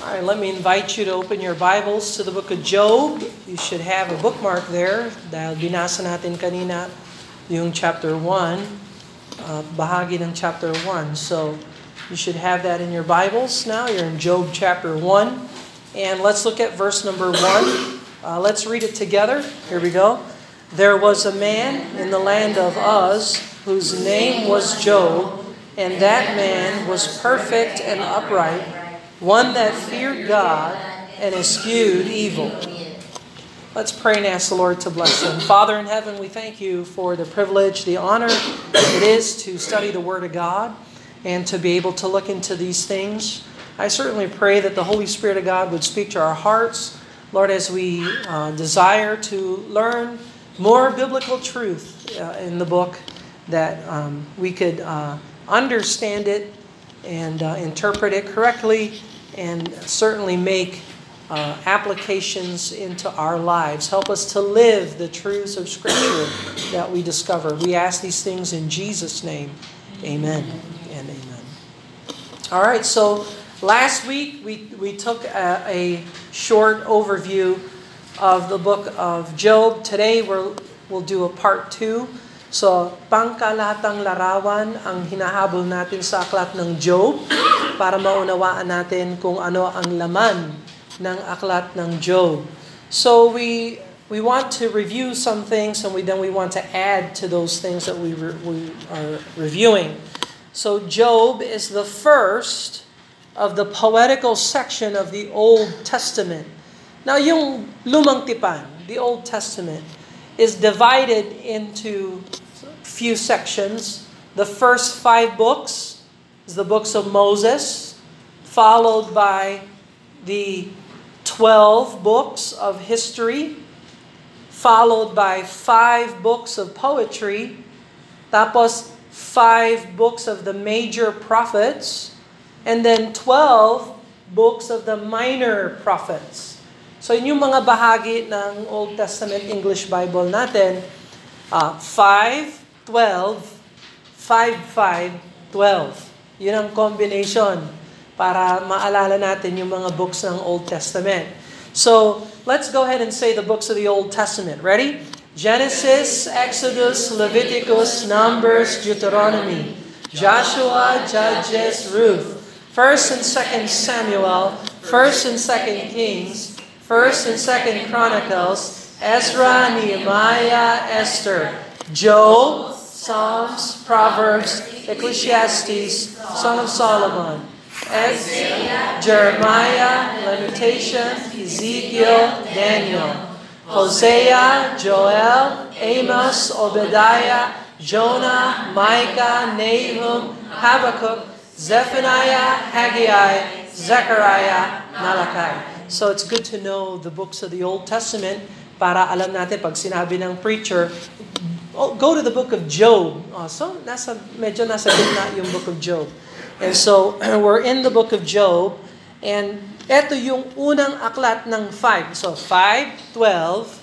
All right, let me invite you to open your Bibles to the book of Job. You should have a bookmark there dahil binasa natin kanina yung chapter 1, uh, bahagi ng chapter 1. So you should have that in your Bibles now. You're in Job chapter 1. And let's look at verse number 1. Uh, let's read it together. Here we go. There was a man in the land of Uz whose name was Job, and that man was perfect and upright one that feared God and eschewed evil. Let's pray and ask the Lord to bless him. Father in heaven, we thank you for the privilege, the honor it is to study the Word of God and to be able to look into these things. I certainly pray that the Holy Spirit of God would speak to our hearts, Lord, as we uh, desire to learn more biblical truth uh, in the book, that um, we could uh, understand it and uh, interpret it correctly and certainly make uh, applications into our lives. Help us to live the truths of Scripture that we discover. We ask these things in Jesus' name. Amen and amen. All right, so last week we, we took a, a short overview of the book of Job. Today we're, we'll do a part two. So, pangkalatang larawan ang hinahabol natin sa aklat ng Job para maunawaan natin kung ano ang laman ng aklat ng Job. So, we we want to review some things and we then we want to add to those things that we, re, we are reviewing. So, Job is the first of the poetical section of the Old Testament. Now, yung lumang tipan, the Old Testament, is divided into few sections. The first five books is the books of Moses, followed by the 12 books of history, followed by five books of poetry, tapos five books of the major prophets, and then 12 books of the minor prophets. So yun yung mga bahagi ng Old Testament English Bible natin. Uh, 5, 12, 5, 5, 12. Yun ang combination para maalala natin yung mga books ng Old Testament. So, let's go ahead and say the books of the Old Testament. Ready? Genesis, Exodus, Leviticus, Numbers, Deuteronomy, Joshua, Judges, Ruth, 1st and 2nd Samuel, 1st and 2nd Kings, First and Second Chronicles, Ezra, Nehemiah, Esther, Job, Psalms, Proverbs, Ecclesiastes, Song of Solomon, Isaiah, Jeremiah, Lamentation, Ezekiel, Daniel, Hosea, Joel, Amos, Obadiah, Jonah, Micah, Nahum, Habakkuk, Zephaniah, Haggai, Zechariah, Malachi. So it's good to know the books of the Old Testament para alam natin pag sinabi ng preacher, oh, go to the book of Job. Oh, so nasa, medyo nasa gitna yung book of Job. And so we're in the book of Job and ito yung unang aklat ng 5. So 5, 12,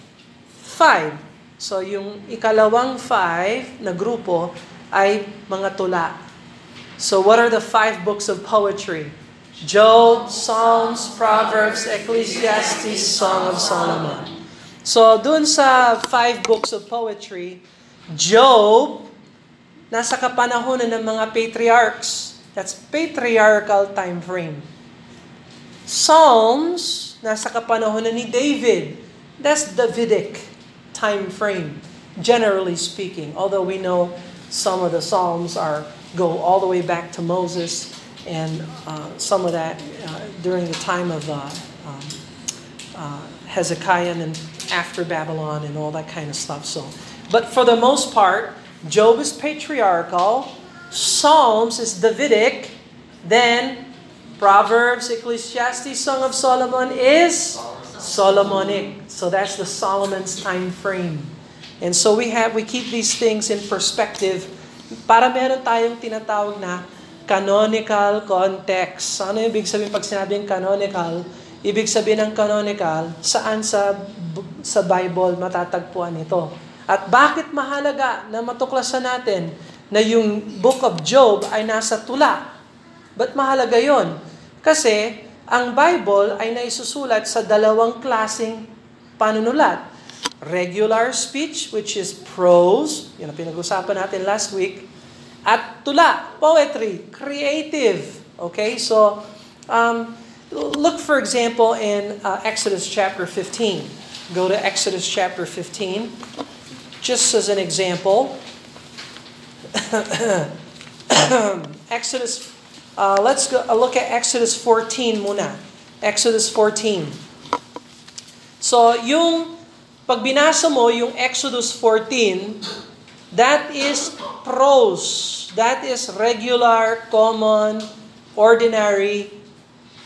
5. So yung ikalawang 5 na grupo ay mga tula. So what are the five books of poetry? Job, Psalms, Proverbs, Ecclesiastes, Song of Solomon. So, dun sa five books of poetry, Job, nasa kapanahonan ng mga patriarchs. That's patriarchal time frame. Psalms, nasa kapanahonan ni David. That's Davidic time frame, generally speaking. Although we know some of the Psalms are go all the way back to Moses and uh, some of that uh, during the time of uh, um, uh, Hezekiah and after Babylon and all that kind of stuff. So, but for the most part, Job is patriarchal, Psalms is Davidic, then Proverbs, Ecclesiastes, Song of Solomon is Solomonic. So that's the Solomon's time frame. And so we have we keep these things in perspective para meron tayong tinatawag na canonical context. Ano ibig sabihin pag sinabing canonical? Ibig sabihin ng canonical, saan sa sa Bible matatagpuan ito. At bakit mahalaga na matuklasan natin na yung Book of Job ay nasa tula? Ba't mahalaga yon? Kasi ang Bible ay naisusulat sa dalawang klasing panunulat. Regular speech, which is prose, yun ang pinag-usapan natin last week, at tula, poetry, creative. Okay, so um, look for example in uh, Exodus chapter 15. Go to Exodus chapter 15, just as an example. Exodus Uh, let's go, uh, look at Exodus 14 muna. Exodus 14. So, yung pag binasa mo yung Exodus 14, that is prose. That is regular, common, ordinary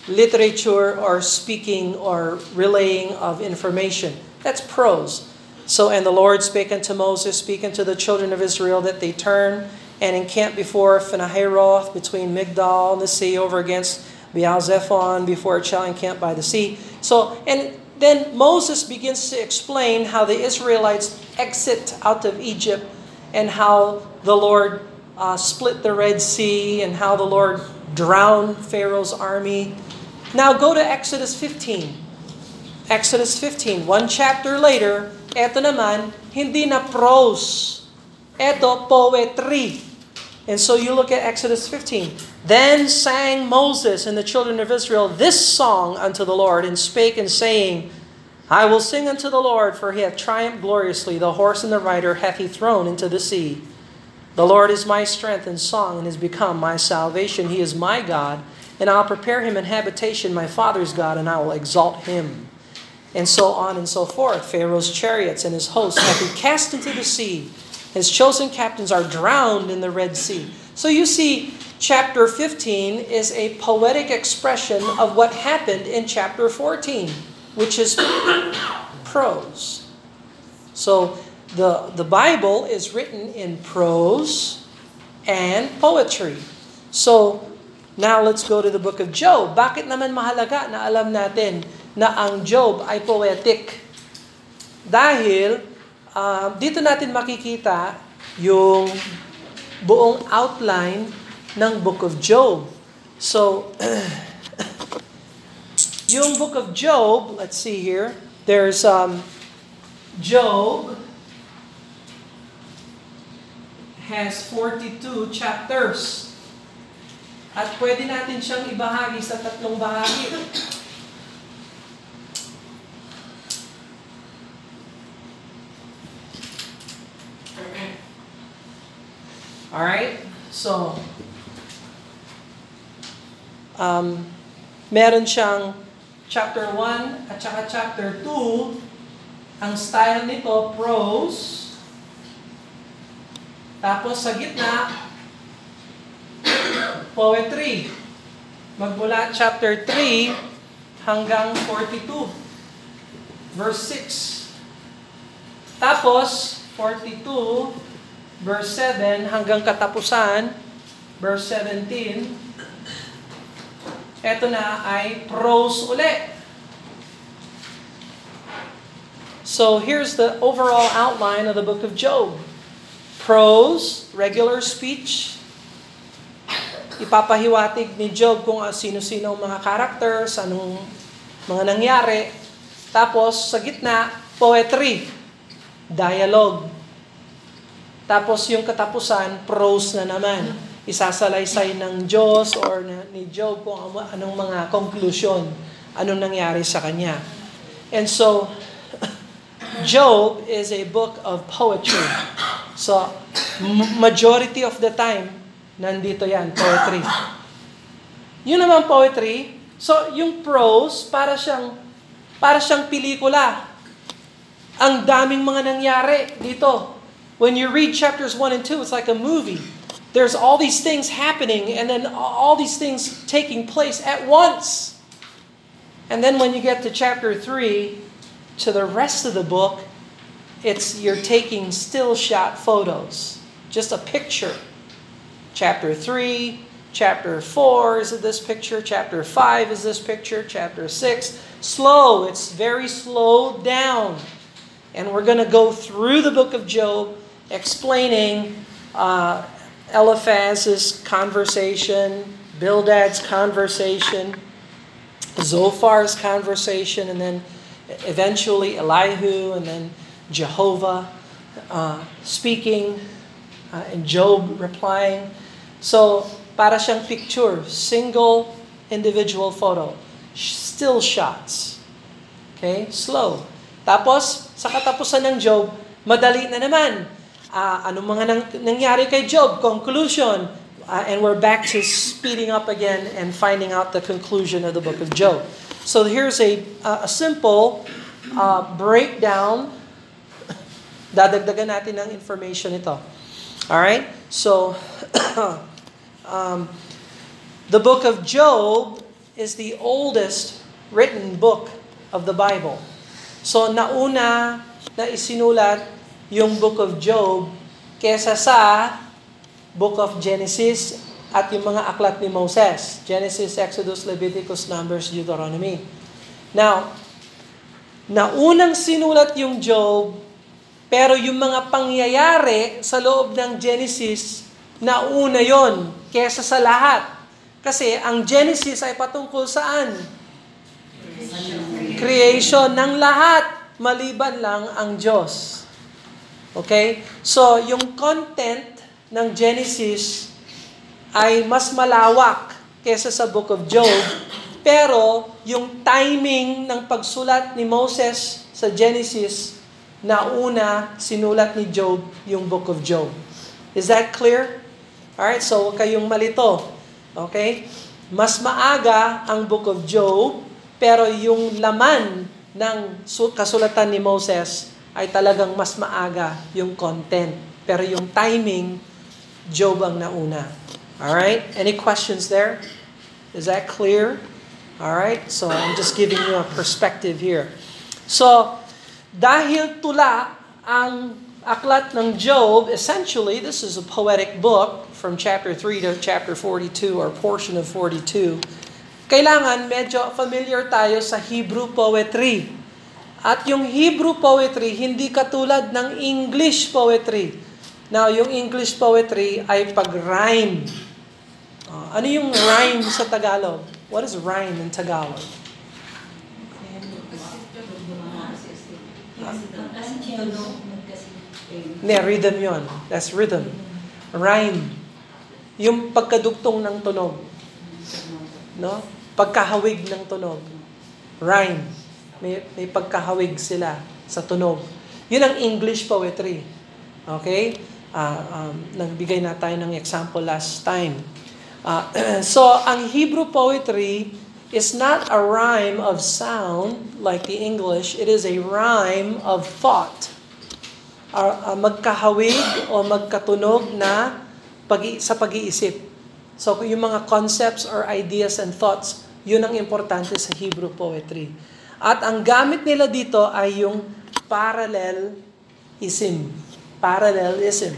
literature or speaking or relaying of information. That's prose. So, and the Lord spake unto Moses, speak unto the children of Israel that they turn and encamp before Phaneharoth between Migdal and the sea over against Baal-zephon before it shall encamp by the sea. So, and then Moses begins to explain how the Israelites exit out of Egypt and how the Lord uh, split the Red Sea and how the Lord drowned Pharaoh's army. Now go to Exodus 15. Exodus 15, one chapter later, eto naman, hindi na prose. Eto, poetry. And so you look at Exodus 15. Then sang Moses and the children of Israel this song unto the Lord, and spake and saying, I will sing unto the Lord, for he hath triumphed gloriously. The horse and the rider hath he thrown into the sea. The Lord is my strength and song, and is become my salvation. He is my God, and I'll prepare him an habitation, my father's God, and I will exalt him. And so on and so forth. Pharaoh's chariots and his hosts hath he cast into the sea. His chosen captains are drowned in the Red Sea. So you see, chapter 15 is a poetic expression of what happened in chapter 14, which is prose. So the, the Bible is written in prose and poetry. So now let's go to the book of Job. Bakit naman mahalaga na alam natin na ang Job ay poetic? Dahil uh, dito natin makikita yung buong outline ng Book of Job. So, yung Book of Job, let's see here, there's um, Job has 42 chapters. At pwede natin siyang ibahagi sa tatlong bahagi. Alright? So, um, meron siyang chapter 1 at saka chapter 2. Ang style nito, prose. Tapos sa gitna, poetry. Magmula chapter 3 hanggang 42. Verse 6. Tapos, 42 verse 7 hanggang katapusan, verse 17, eto na ay prose uli. So here's the overall outline of the book of Job. Prose, regular speech. Ipapahiwatig ni Job kung sino-sino ang mga characters, anong mga nangyari. Tapos sa gitna, poetry, dialogue. Tapos yung katapusan, prose na naman. Isasalaysay ng Diyos or ni Job kung anong mga conclusion, anong nangyari sa kanya. And so, Job is a book of poetry. So, majority of the time, nandito yan, poetry. Yun naman poetry, so yung prose, para siyang, para siyang pelikula. Ang daming mga nangyari dito. When you read chapters 1 and 2, it's like a movie. There's all these things happening and then all these things taking place at once. And then when you get to chapter 3, to the rest of the book, it's you're taking still shot photos. Just a picture. Chapter 3, chapter 4 is this picture, chapter 5 is this picture, chapter 6. Slow, it's very slowed down. And we're going to go through the book of Job explaining uh, Eliphaz's conversation, Bildad's conversation, Zophar's conversation, and then eventually Elihu, and then Jehovah uh, speaking, uh, and Job replying. So, para siyang picture, single individual photo. Still shots. Okay? Slow. Tapos, sa katapusan ng Job, madali na naman. Uh, anong mga nang, nangyari kay Job? Conclusion. Uh, and we're back to speeding up again and finding out the conclusion of the book of Job. So here's a, uh, a simple uh, breakdown. Dadagdagan natin ng information ito. All right? So, um, the book of Job is the oldest written book of the Bible. So, nauna na isinulat yung book of Job kesa sa book of Genesis at yung mga aklat ni Moses. Genesis, Exodus, Leviticus, Numbers, Deuteronomy. Now, naunang sinulat yung Job, pero yung mga pangyayari sa loob ng Genesis, nauna yon kesa sa lahat. Kasi ang Genesis ay patungkol saan? Creation ng lahat, maliban lang ang Diyos. Okay? So, yung content ng Genesis ay mas malawak kesa sa Book of Job, pero yung timing ng pagsulat ni Moses sa Genesis, nauna sinulat ni Job yung Book of Job. Is that clear? Alright, so huwag kayong malito. Okay? Mas maaga ang Book of Job, pero yung laman ng kasulatan ni Moses ay talagang mas maaga yung content. Pero yung timing, Job ang nauna. Alright? Any questions there? Is that clear? Alright? So I'm just giving you a perspective here. So, dahil tula ang aklat ng Job, essentially, this is a poetic book from chapter 3 to chapter 42 or portion of 42. Kailangan medyo familiar tayo sa Hebrew poetry. At yung Hebrew poetry, hindi katulad ng English poetry. Now, yung English poetry ay pag-rhyme. Uh, ano yung rhyme sa Tagalog? What is rhyme in Tagalog? Ne, rhythm yon. That's rhythm. Rhyme. Yung pagkadugtong ng tunog. No? Pagkahawig ng tunog. Rhyme. May, may pagkahawig sila sa tunog. Yun ang English poetry. Okay? Uh, um, nagbigay na tayo ng example last time. Uh, so, ang Hebrew poetry is not a rhyme of sound like the English. It is a rhyme of thought. Uh, uh, magkahawig o magkatunog na pag sa pag-iisip. So, yung mga concepts or ideas and thoughts, yun ang importante sa Hebrew poetry. At ang gamit nila dito ay yung parallelism. Parallelism.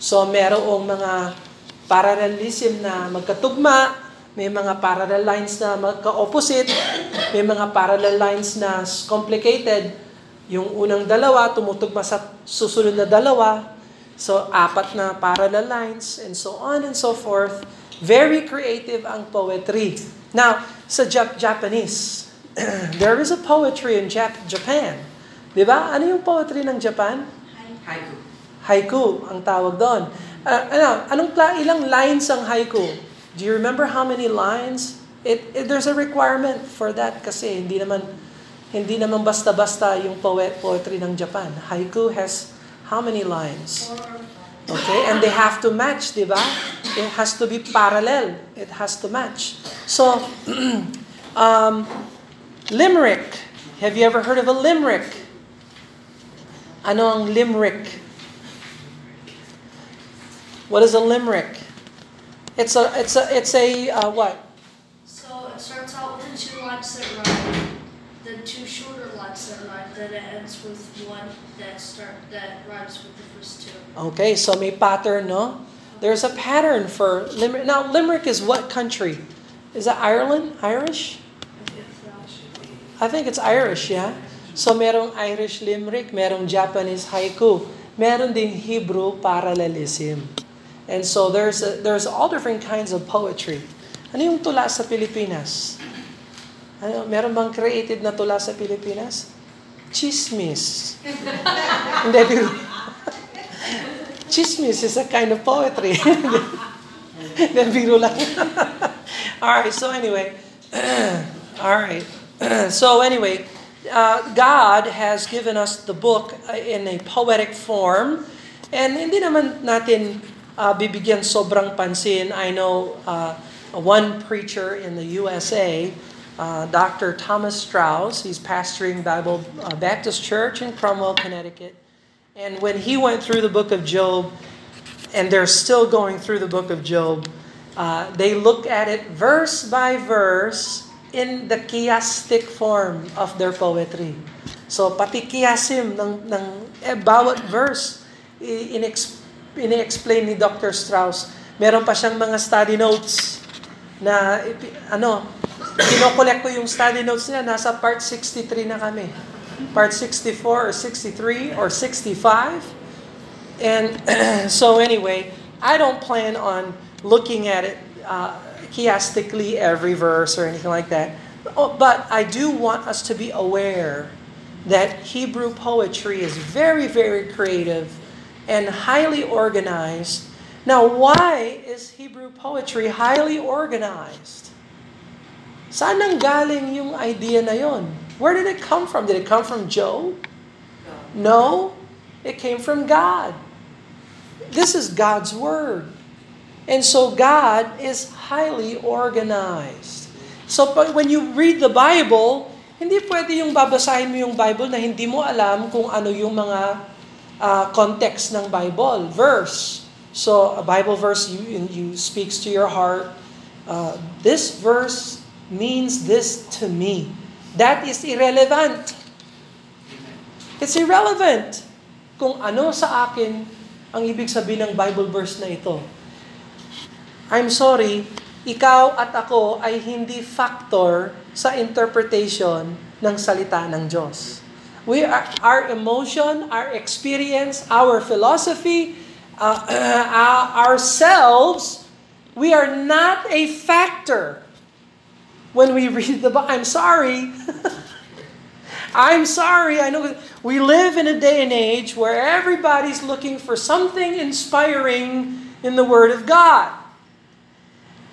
So, merong mga parallelism na magkatugma, may mga parallel lines na magka-opposite, may mga parallel lines na complicated. Yung unang dalawa tumutugma sa susunod na dalawa. So, apat na parallel lines, and so on and so forth. Very creative ang poetry. Now, sa Jap- Japanese, there is a poetry in Jap- Japan. Di ba? Ano yung poetry ng Japan? Haiku. Haiku ang tawag doon. Uh, ano, anong pla- ilang lines ang haiku? Do you remember how many lines? It, it there's a requirement for that kasi hindi naman hindi naman basta-basta yung poet poetry ng Japan. Haiku has how many lines? Okay, and they have to match, di ba? It has to be parallel. It has to match. So, um, limerick. Have you ever heard of a limerick? Ano ang limerick? What is a limerick? It's a it's a it's a uh, what? So it starts out with the two lines that rhyme, then two shorter lines that rhyme, then it ends with one that start that rhymes with the first two. Okay, so may pattern, no? There's a pattern for limerick. Now, limerick is what country? Is that Ireland? Irish? I think it's Irish, yeah. So merong Irish limerick, merong Japanese haiku, meron ding Hebrew parallelism. And so there's a, there's all different kinds of poetry. Ano yung tula sa Pilipinas? Ano, meron bang created na tula sa Pilipinas? Chismis. Hindi, biro. Chismis is a kind of poetry. Hindi, biro lang. Alright, so anyway. Alright. so anyway, uh, God has given us the book uh, in a poetic form. And hindi naman natin uh, bibigyan sobrang pansin. I know uh, one preacher in the USA uh, Dr. Thomas Strauss. He's pastoring Bible uh, Baptist Church in Cromwell, Connecticut. And when he went through the book of Job, and they're still going through the book of Job, they look at it verse by verse in the chiastic form of their poetry. So pati chiasim ng, ng eh, bawat verse, in-explain ni Dr. Strauss. Meron pa siyang mga study notes na ano, kinokolek ko yung study notes niya, nasa part 63 na kami. Part 64 or 63 or 65. And so anyway, I don't plan on looking at it uh, chiastically every verse or anything like that. Oh, but I do want us to be aware that Hebrew poetry is very, very creative and highly organized. Now, why is Hebrew poetry highly organized? Saan nang galing yung idea na yon? Where did it come from? Did it come from Job? No. It came from God. This is God's Word. And so God is highly organized. So when you read the Bible, hindi pwede yung babasahin mo yung Bible na hindi mo alam kung ano yung mga uh, context ng Bible, verse. So a Bible verse you, you speaks to your heart. Uh, this verse means this to me. That is irrelevant. It's irrelevant kung ano sa akin ang ibig sabihin ng Bible verse na ito. I'm sorry, ikaw at ako ay hindi factor sa interpretation ng salita ng Diyos. We are, our emotion, our experience, our philosophy, uh, uh, ourselves, we are not a factor when we read the Bible. I'm sorry. I'm sorry. I know we live in a day and age where everybody's looking for something inspiring in the Word of God.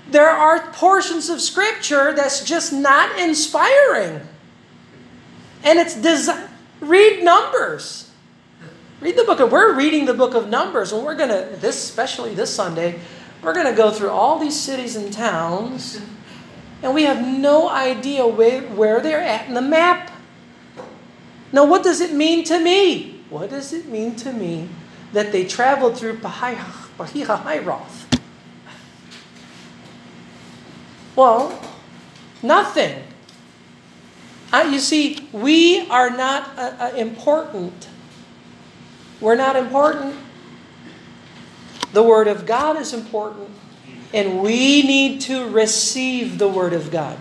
There are portions of Scripture that's just not inspiring. And it's read Numbers. Read the book of we're reading the book of Numbers, and we're gonna this especially this Sunday, we're gonna go through all these cities and towns and we have no idea where, where they're at in the map. Now, what does it mean to me? What does it mean to me that they traveled through Pahihahairoth? Well, nothing. Uh, you see, we are not uh, uh, important. We're not important. The Word of God is important. And we need to receive the Word of God.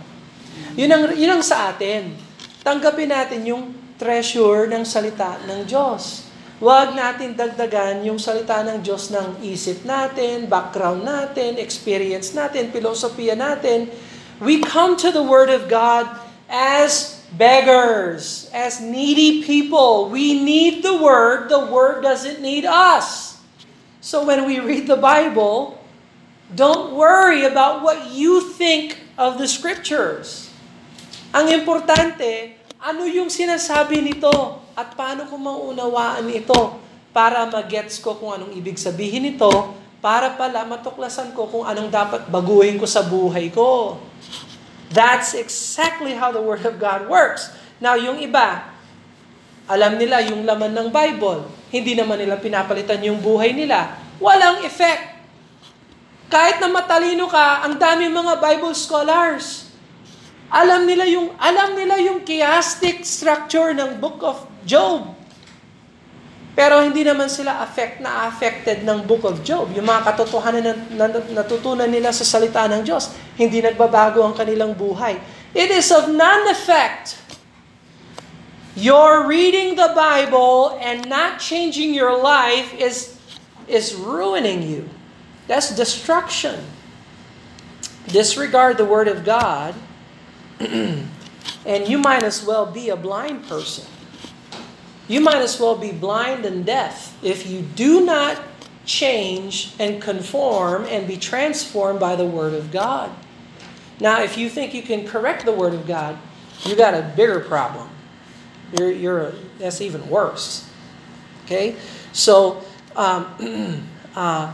Yun ang, yun ang sa atin. Tanggapin natin yung treasure ng salita ng Diyos. Huwag natin dagdagan yung salita ng Diyos ng isip natin, background natin, experience natin, filosofiya natin. We come to the Word of God as beggars, as needy people. We need the Word. The Word doesn't need us. So when we read the Bible, Don't worry about what you think of the scriptures. Ang importante, ano yung sinasabi nito at paano ko maunawaan ito para magets ko kung anong ibig sabihin nito para pala matuklasan ko kung anong dapat baguhin ko sa buhay ko. That's exactly how the Word of God works. Now, yung iba, alam nila yung laman ng Bible. Hindi naman nila pinapalitan yung buhay nila. Walang effect. Kahit na matalino ka, ang dami mga Bible scholars. Alam nila yung alam nila yung chiastic structure ng book of Job. Pero hindi naman sila affect na affected ng book of Job. Yung mga katotohanan na, natutunan nila sa salita ng Diyos, hindi nagbabago ang kanilang buhay. It is of none effect. Your reading the Bible and not changing your life is is ruining you. That's destruction. Disregard the Word of God, And you might as well be a blind person. You might as well be blind and deaf if you do not change and conform and be transformed by the Word of God. Now, if you think you can correct the Word of God, you got a bigger problem. You're, you're that's even worse. Okay, so um, uh,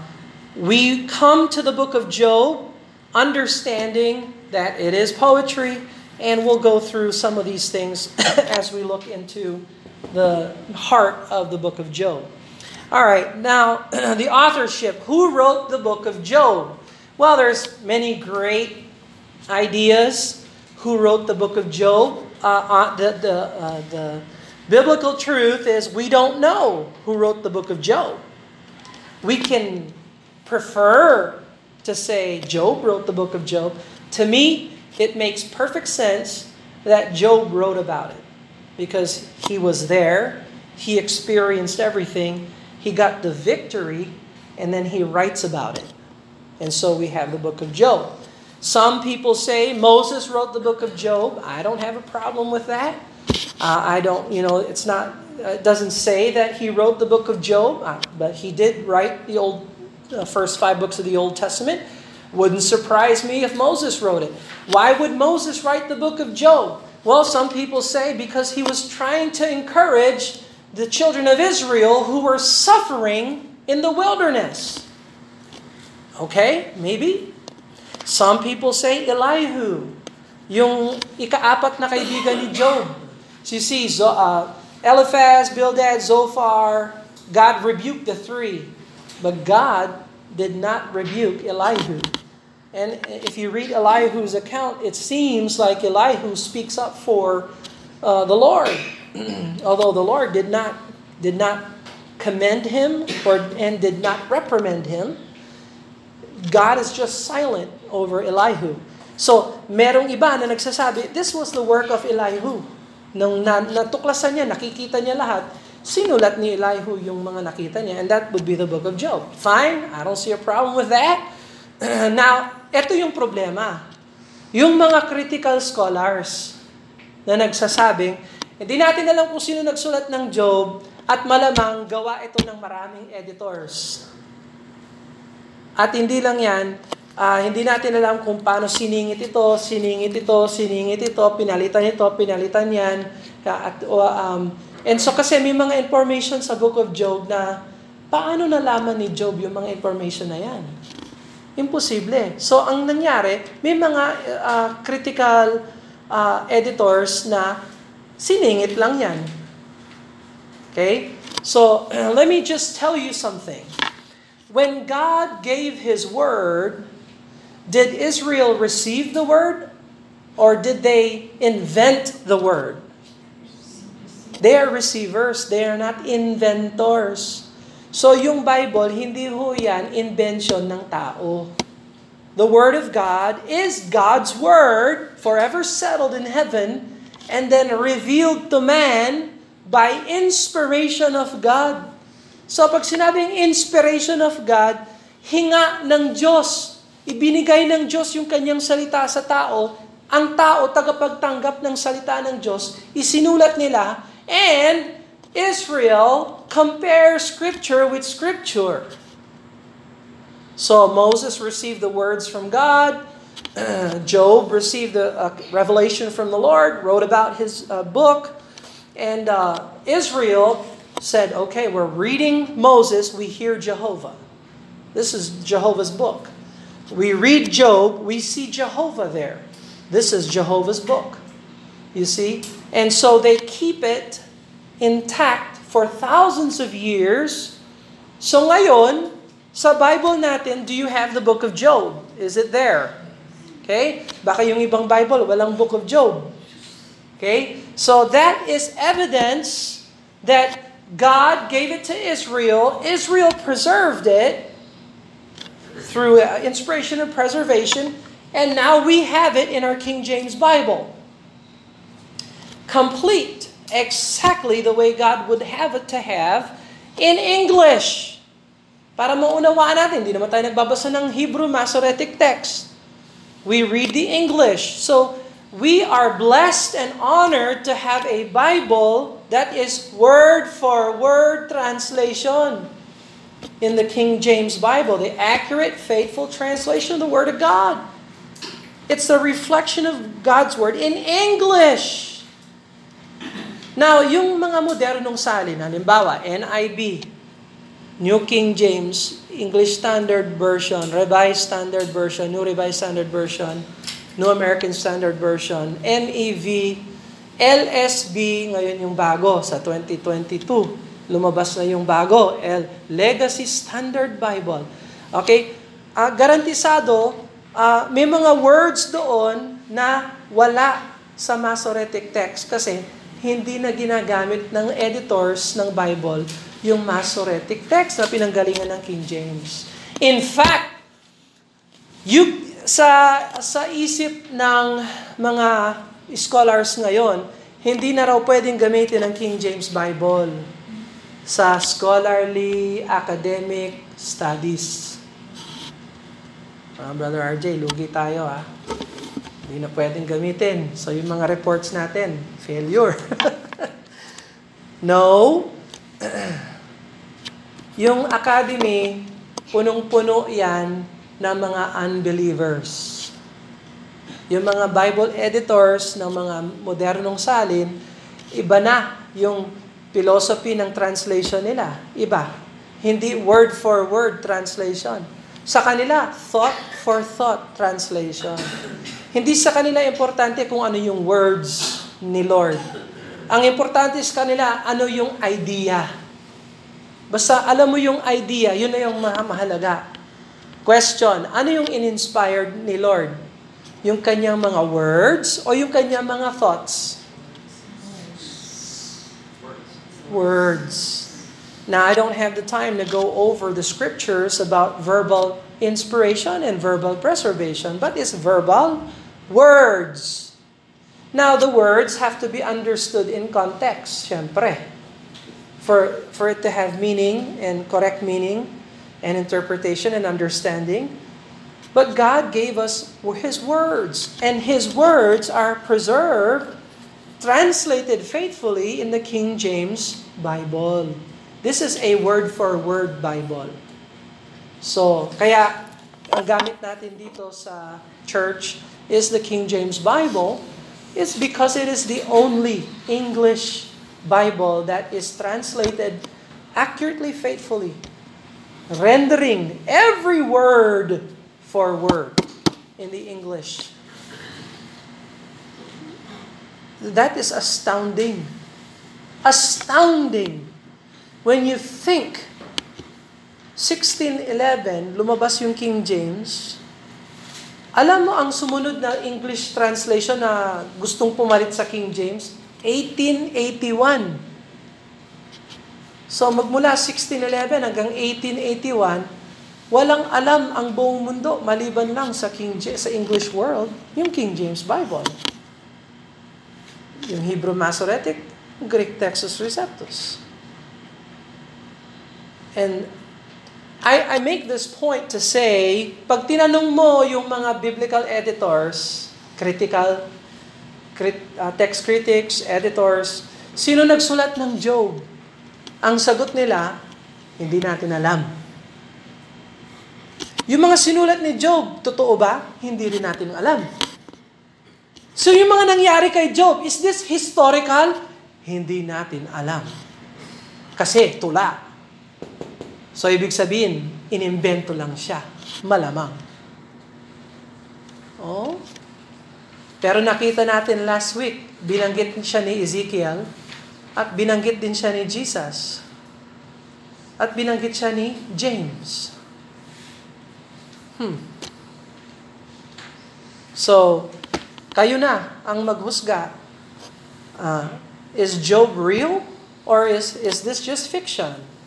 we come to the book of Job, understanding that it is poetry, and we'll go through some of these things as we look into the heart of the book of Job. All right, now the authorship. Who wrote the book of Job? Well, there's many great ideas who wrote the book of Job. Uh, uh, the the, uh, the biblical truth is we don't know who wrote the book of Job. We can prefer to say Job wrote the book of Job. To me, it makes perfect sense that Job wrote about it because he was there, he experienced everything, he got the victory, and then he writes about it. And so we have the book of Job. Some people say Moses wrote the book of Job. I don't have a problem with that. Uh, I don't, you know, it's not, uh, it doesn't say that he wrote the book of Job, uh, but he did write the old, first five books of the Old Testament. Wouldn't surprise me if Moses wrote it. Why would Moses write the book of Job? Well, some people say because he was trying to encourage the children of Israel who were suffering in the wilderness. Okay, maybe. Some people say Elihu, yung ikaapat na kaibigan ni Job. So you see, uh, Eliphaz, Bildad, Zophar, God rebuked the three. But God did not rebuke Elihu. And if you read Elihu's account, it seems like Elihu speaks up for uh, the Lord, although the Lord did not did not commend him or and did not reprimand him. God is just silent over Elihu. So, merong iba na nagsasabi, this was the work of Elihu. Nung na, natuklasan niya, nakikita niya lahat, sinulat ni Elihu yung mga nakita niya, and that would be the book of Job. Fine, I don't see a problem with that. now, ito yung problema. Yung mga critical scholars na nagsasabing, hindi natin alam kung sino nagsulat ng Job at malamang gawa ito ng maraming editors. At hindi lang yan, uh, hindi natin alam kung paano siningit ito, siningit ito, siningit ito, pinalitan ito, pinalitan yan. At, um, and so kasi may mga information sa book of Job na paano nalaman ni Job yung mga information na yan? Imposible. So ang nangyari, may mga uh, critical uh, editors na siningit lang yan. Okay? So, let me just tell you something. When God gave His word, did Israel receive the word or did they invent the word? They are receivers, they are not inventors. So yung Bible, hindi ho yan invention ng tao. The Word of God is God's Word, forever settled in heaven, and then revealed to man by inspiration of God. So pag sinabing inspiration of God, hinga ng Diyos. Ibinigay ng Diyos yung kanyang salita sa tao. Ang tao, tagapagtanggap ng salita ng Diyos, isinulat nila, and Israel compares Scripture with Scripture. So Moses received the words from God. Job received a, revelation from the Lord, wrote about his uh, book. And uh, Israel said, okay, we're reading Moses, we hear Jehovah. This is Jehovah's book. We read Job, we see Jehovah there. This is Jehovah's book. You see? And so they keep it intact for thousands of years. So ngayon, sa Bible natin, do you have the book of Job? Is it there? Okay? Baka yung ibang Bible, walang book of Job. Okay? So that is evidence that God gave it to Israel. Israel preserved it through uh, inspiration and preservation. And now we have it in our King James Bible. Complete, exactly the way God would have it to have in English. Para maunawaan natin, hindi naman tayo nagbabasa ng Hebrew Masoretic text. We read the English. So, we are blessed and honored to have a Bible that is word for word translation in the King James Bible, the accurate, faithful translation of the Word of God. It's a reflection of God's Word in English. Now, yung mga modernong salin, halimbawa, NIV, New King James, English Standard Version, Revised Standard Version, New Revised Standard Version, New American Standard Version, NEV, LSB, ngayon yung bago sa 2022. Lumabas na yung bago, L, Legacy Standard Bible. Okay? Uh, garantisado, uh, may mga words doon na wala sa Masoretic text kasi hindi na ginagamit ng editors ng Bible yung Masoretic text na pinanggalingan ng King James. In fact, you, sa, sa isip ng mga scholars ngayon, hindi na raw pwedeng gamitin ang King James Bible sa scholarly academic studies. Uh, Brother RJ, lugi tayo ah. Hindi na pwedeng gamitin. So yung mga reports natin, failure. no. yung academy, punong-puno yan ng mga unbelievers. Yung mga Bible editors ng mga modernong salin, iba na yung philosophy ng translation nila. Iba. Hindi word for word translation. Sa kanila, thought for thought translation. Hindi sa kanila importante kung ano yung words ni Lord. Ang importante sa kanila, ano yung idea. Basta alam mo yung idea, yun na yung mahalaga. Question, ano yung in-inspired ni Lord? Yung kanyang mga words o yung kanyang mga thoughts? Words. Now, I don't have the time to go over the scriptures about verbal inspiration and verbal preservation, but it's verbal words. Now, the words have to be understood in context, syempre. For, for it to have meaning and correct meaning and interpretation and understanding. But God gave us His words, and His words are preserved, translated faithfully in the King James Bible. This is a word-for-word Bible. So, kaya ang gamit natin dito sa church is the King James Bible is because it is the only English Bible that is translated accurately, faithfully, rendering every word for word in the English. That is astounding. Astounding. When you think 1611, lumabas yung King James, alam mo ang sumunod na English translation na gustong pumalit sa King James? 1881. So magmula 1611 hanggang 1881, walang alam ang buong mundo maliban lang sa King sa English world, yung King James Bible. Yung Hebrew Masoretic, Greek Textus Receptus. And I, I make this point to say, pag tinanong mo yung mga biblical editors, critical, crit, uh, text critics, editors, sino nagsulat ng Job? Ang sagot nila, hindi natin alam. Yung mga sinulat ni Job, totoo ba? Hindi rin natin alam. So yung mga nangyari kay Job, is this historical? Hindi natin alam. Kasi tula. So, ibig sabihin, inimbento lang siya. Malamang. Oh? Pero nakita natin last week, binanggit siya ni Ezekiel at binanggit din siya ni Jesus. At binanggit siya ni James. Hmm. So, kayo na ang maghusga. Uh, is Job real? Or is, is this just fiction?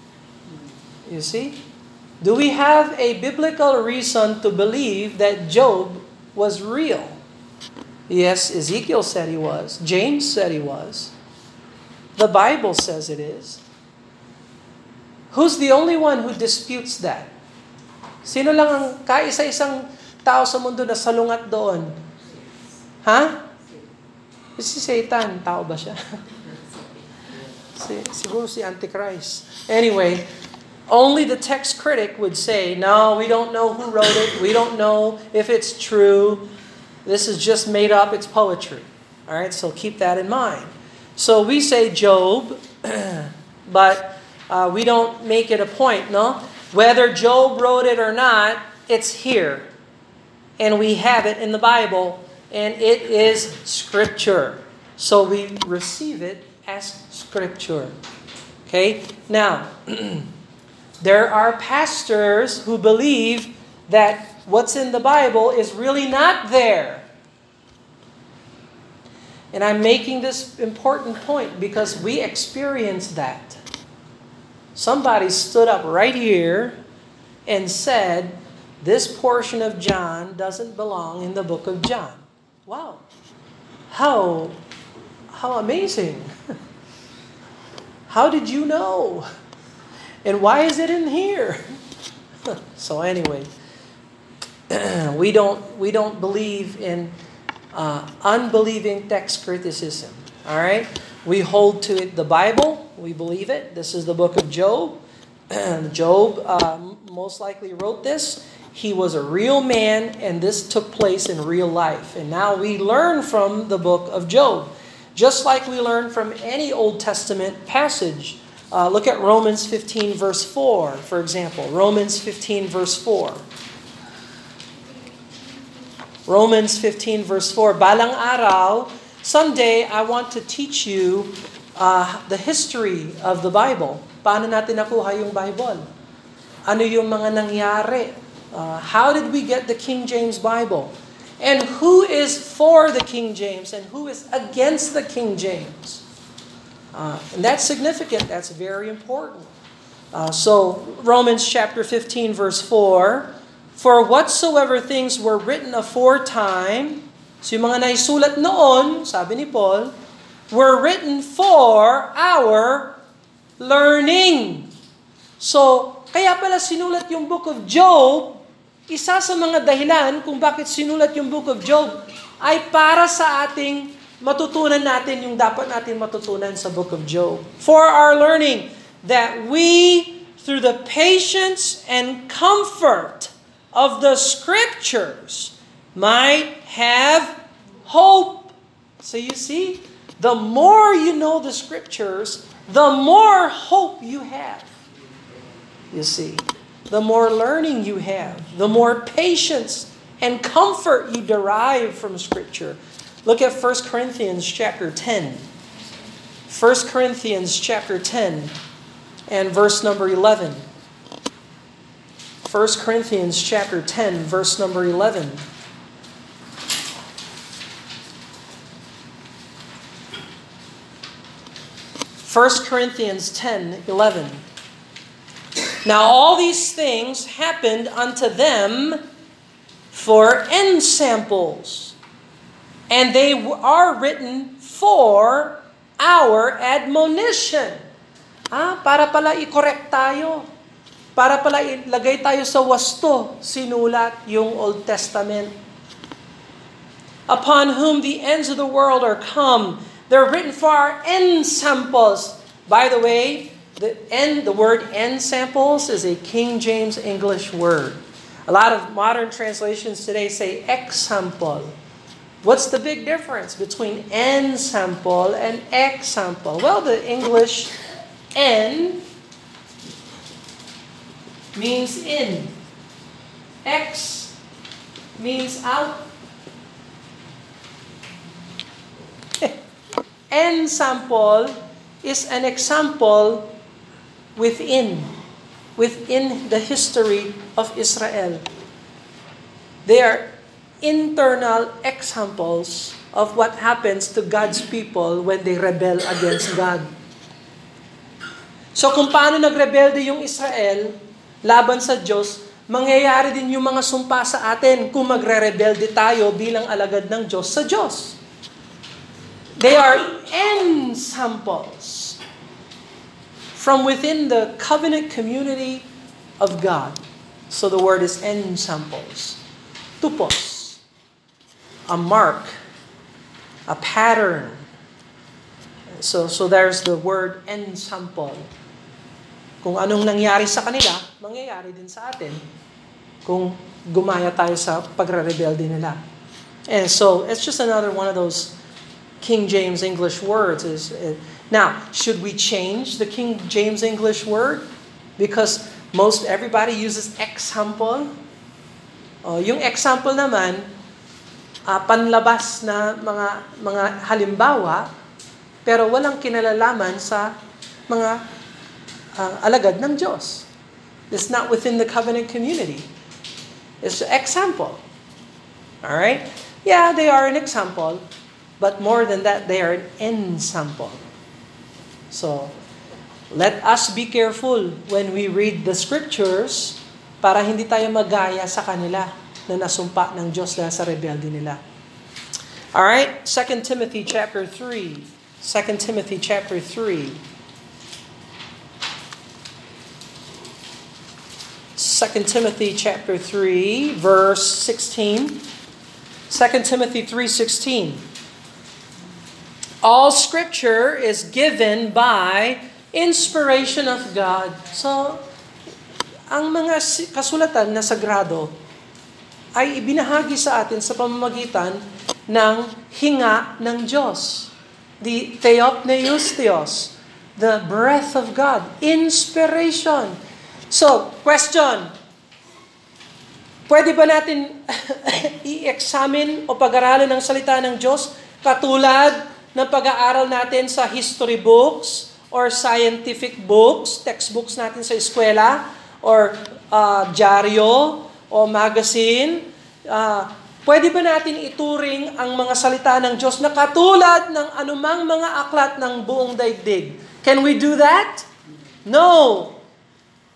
You see? Do we have a biblical reason to believe that Job was real? Yes, Ezekiel said he was. James said he was. The Bible says it is. Who's the only one who disputes that? Sino lang ang kaisa-isang tao sa mundo na salungat doon? Ha? Si Satan, tao ba siya? si, siguro si Antichrist. Anyway, only the text critic would say, no, we don't know who wrote it. We don't know if it's true. This is just made up. It's poetry. All right, so keep that in mind. So we say Job, but uh, we don't make it a point, no? Whether Job wrote it or not, it's here. And we have it in the Bible, and it is Scripture. So we receive it as Scripture. Okay? Now, there are pastors who believe that what's in the Bible is really not there. And I'm making this important point because we experience that. Somebody stood up right here and said, This portion of John doesn't belong in the book of John. Wow. How how amazing. How did you know? And why is it in here? so anyway, we don't we don't believe in uh, unbelieving text criticism. All right, we hold to it, the Bible. We believe it. This is the book of Job. Job uh, most likely wrote this. He was a real man, and this took place in real life. And now we learn from the book of Job, just like we learn from any Old Testament passage. Uh, look at Romans 15, verse 4, for example. Romans 15, verse 4. Romans 15 verse 4, Balang araw, someday I want to teach you uh, the history of the Bible. Paano natin nakuha yung Bible? Ano yung mga nangyari? Uh, how did we get the King James Bible? And who is for the King James and who is against the King James? Uh, and that's significant. That's very important. Uh, so Romans chapter 15 verse 4, For whatsoever things were written aforetime, so yung mga naisulat noon, sabi ni Paul, were written for our learning. So, kaya pala sinulat yung book of Job, isa sa mga dahilan kung bakit sinulat yung book of Job ay para sa ating matutunan natin yung dapat natin matutunan sa book of Job. For our learning, that we, through the patience and comfort of the scriptures might have hope. So you see, the more you know the scriptures, the more hope you have. You see, the more learning you have, the more patience and comfort you derive from scripture. Look at 1 Corinthians chapter 10. 1 Corinthians chapter 10 and verse number 11. 1 Corinthians chapter 10 verse number 11. First Corinthians 10, 11. Now all these things happened unto them for ensamples, and they are written for our admonition. Ah, para pala i-correct tayo. Para pala ilagay tayo sa wasto, sinulat yung Old Testament. Upon whom the ends of the world are come. They're written for our end samples. By the way, the end, the word ensamples is a King James English word. A lot of modern translations today say example. What's the big difference between N sample and x sample? Well, the English N means in. X means out. N sample is an example within, within the history of Israel. They are internal examples of what happens to God's people when they rebel against God. So kung paano nagrebelde yung Israel laban sa Diyos, mangyayari din yung mga sumpa sa atin kung magre-rebelde tayo bilang alagad ng Diyos sa Diyos. They are ensamples from within the covenant community of God. So the word is ensamples. Tupos. A mark a pattern. So, so there's the word ensample. Kung anong nangyari sa kanila, mangyayari din sa atin. Kung gumaya tayo sa pagre-rebelde nila. And so, it's just another one of those King James English words. Is Now, should we change the King James English word? Because most everybody uses example. Uh, yung example naman, uh, panlabas na mga mga halimbawa, pero walang kinalalaman sa mga uh, alagad ng Diyos. It's not within the covenant community. It's an example. All right? Yeah, they are an example, but more than that, they are an ensample. So, let us be careful when we read the scriptures para hindi tayo magaya sa kanila na nasumpa ng Diyos dahil sa rebelde nila. All right, 2 Timothy chapter 3. 2 Timothy chapter 3. 2 Timothy chapter 3 verse 16. 2 Timothy 3:16. All scripture is given by inspiration of God. So ang mga kasulatan na sagrado ay ibinahagi sa atin sa pamamagitan ng hinga ng Diyos. The theopneus Theos, the breath of God, inspiration. So, question. Pwede ba natin i-examine o pag-aralan ng salita ng Diyos katulad ng pag-aaral natin sa history books or scientific books, textbooks natin sa eskwela? or uh, dyaryo o magazine, uh, pwede ba natin ituring ang mga salita ng Diyos na katulad ng anumang mga aklat ng buong daigdig? Can we do that? No.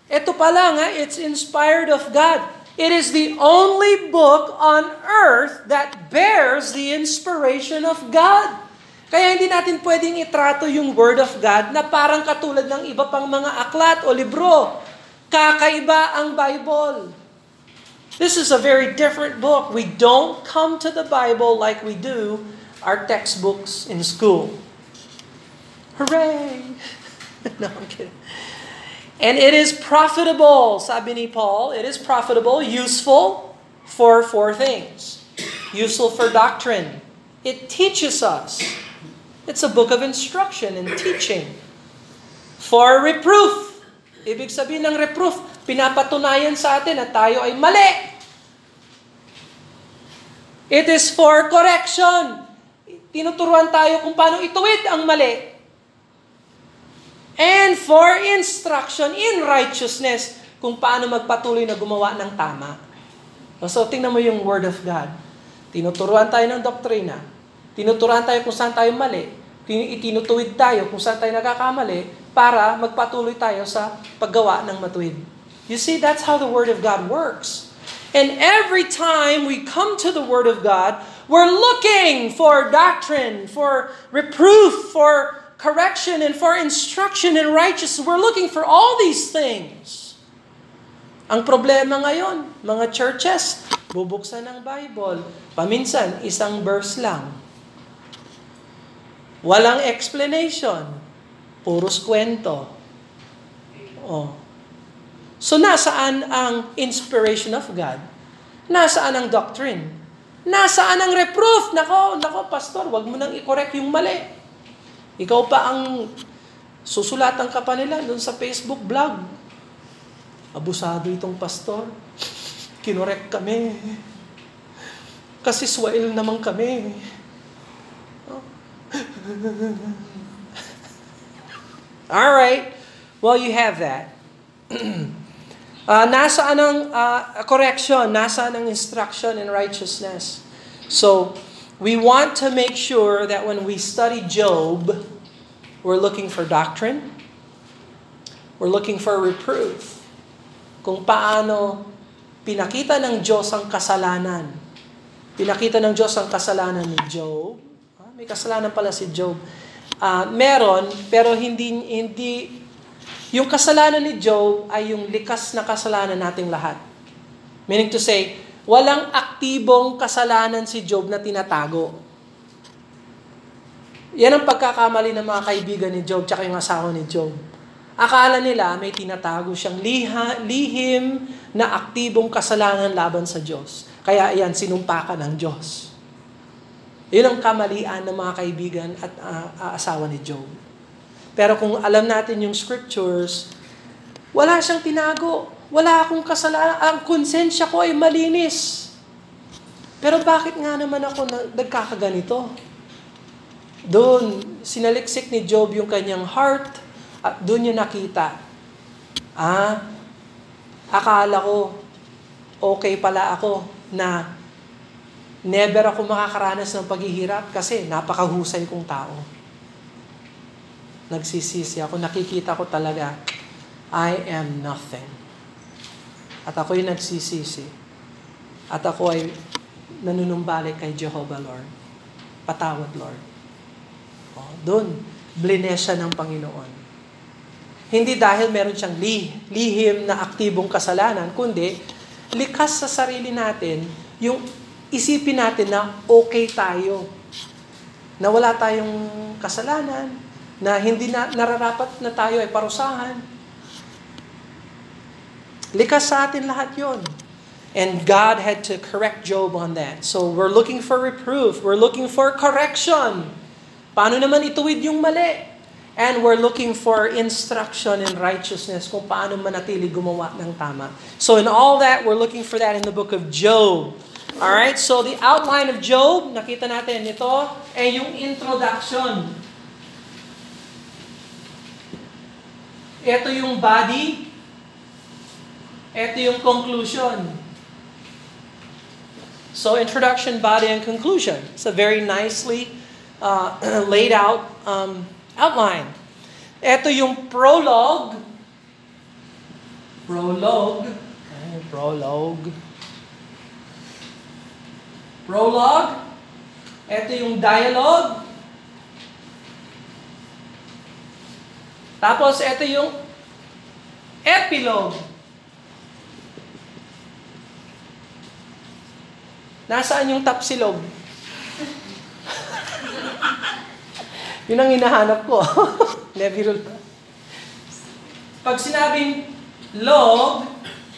Ito pa lang, ha? it's inspired of God. It is the only book on earth that bears the inspiration of God. Kaya hindi natin pwedeng itrato yung Word of God na parang katulad ng iba pang mga aklat o libro. Kakaiba ang Bible. This is a very different book. We don't come to the Bible like we do our textbooks in school. Hooray! no, I'm kidding. And it is profitable, sabi ni Paul, it is profitable, useful for four things. Useful for doctrine. It teaches us. It's a book of instruction and teaching. For reproof. Ibig sabihin ng reproof, pinapatunayan sa atin na tayo ay mali. It is for correction. Tinuturuan tayo kung paano ituwid ang mali. And for instruction in righteousness, kung paano magpatuloy na gumawa ng tama. So, tingnan mo yung Word of God. Tinuturuan tayo ng doktrina. Tinuturuan tayo kung saan tayo mali. Itinutuwid tayo kung saan tayo nagkakamali para magpatuloy tayo sa paggawa ng matuwid. You see, that's how the Word of God works. And every time we come to the Word of God, we're looking for doctrine, for reproof, for correction, and for instruction in righteousness. We're looking for all these things. Ang problema ngayon, mga churches, bubuksan ng Bible. Paminsan, isang verse lang. Walang explanation. Puros kwento. Oh. So nasaan ang inspiration of God? Nasaan ang doctrine? Nasaan ang reproof? Nako, nako, pastor, wag mo nang i-correct yung mali. Ikaw pa ang susulatan ka pa nila doon sa Facebook blog. Abusado itong pastor. Kinorek kami. Kasi swail naman kami. All right. Well, you have that. uh, nasaan ang uh, correction? Nasaan ang instruction in righteousness? So, we want to make sure that when we study Job, we're looking for doctrine. We're looking for reproof. Kung paano pinakita ng Diyos ang kasalanan. Pinakita ng Diyos ang kasalanan ni Job. Ah, may kasalanan pala si Job uh, meron, pero hindi, hindi, yung kasalanan ni Job ay yung likas na kasalanan nating lahat. Meaning to say, walang aktibong kasalanan si Job na tinatago. Yan ang pagkakamali ng mga kaibigan ni Job tsaka yung asawa ni Job. Akala nila may tinatago siyang liha, lihim na aktibong kasalanan laban sa Diyos. Kaya yan, sinumpakan ng Diyos. Yun ang kamalian ng mga kaibigan at uh, asawa ni Job. Pero kung alam natin yung scriptures, wala siyang tinago. Wala akong kasalanan. Ang konsensya ko ay malinis. Pero bakit nga naman ako nagkakaganito? Doon, sinaliksik ni Job yung kanyang heart at doon niya nakita, ah, akala ko, okay pala ako na never ako makakaranas ng paghihirap kasi napakahusay kong tao. Nagsisisi ako, nakikita ko talaga, I am nothing. At ako'y nagsisisi. At ako ay nanunumbalik kay Jehovah Lord. Patawad Lord. O, doon, blinesya ng Panginoon. Hindi dahil meron siyang li, lihim na aktibong kasalanan, kundi likas sa sarili natin yung isipin natin na okay tayo. Na wala tayong kasalanan, na hindi na nararapat na tayo ay parusahan. Likas sa atin lahat yon. And God had to correct Job on that. So we're looking for reproof. We're looking for correction. Paano naman ituwid yung mali? And we're looking for instruction in righteousness kung paano manatili gumawa ng tama. So in all that, we're looking for that in the book of Job. All right, so the outline of Job, nakita natin ito, ay yung introduction. Ito yung body. Ito yung conclusion. So introduction, body, and conclusion. It's a very nicely uh, laid out um, outline. Ito yung prologue. Prologue. Ay, prologue. Prologue. Ito yung dialogue. Tapos, ito yung epilogue. Nasaan yung tapsilog? Yun ang hinahanap ko. Nebiro Pag sinabing log,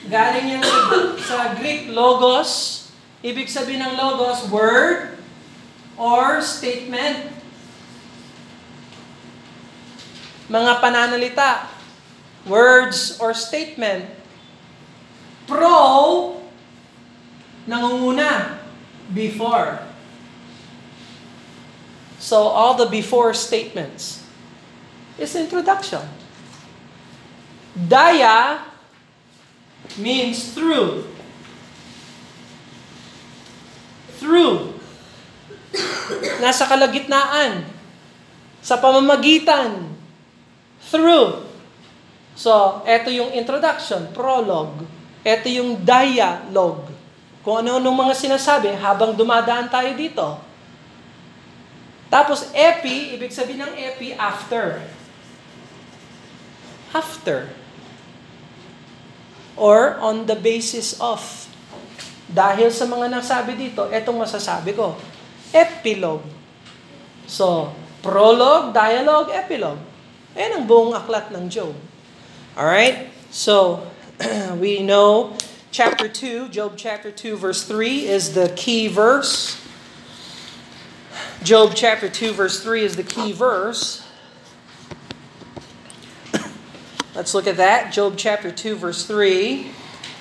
galing yan sa Greek logos. Ibig sabihin ng logos, word or statement. Mga pananalita, words or statement. Pro, nangunguna, before. So all the before statements is introduction. Daya means through. Through. Nasa kalagitnaan. Sa pamamagitan. Through. So, ito yung introduction, prologue. Ito yung dialogue. Kung ano-ano mga sinasabi habang dumadaan tayo dito. Tapos epi, ibig sabihin ng epi, after. After. Or on the basis of. Dahil sa mga nasabi dito, etong masasabi ko. Epilogue. So, prologue, dialogue, epilogue. Ayan ang buong aklat ng Job. Alright? So, we know chapter 2, Job chapter 2 verse 3 is the key verse. Job chapter 2, verse 3 is the key verse. Let's look at that. Job chapter 2, verse 3.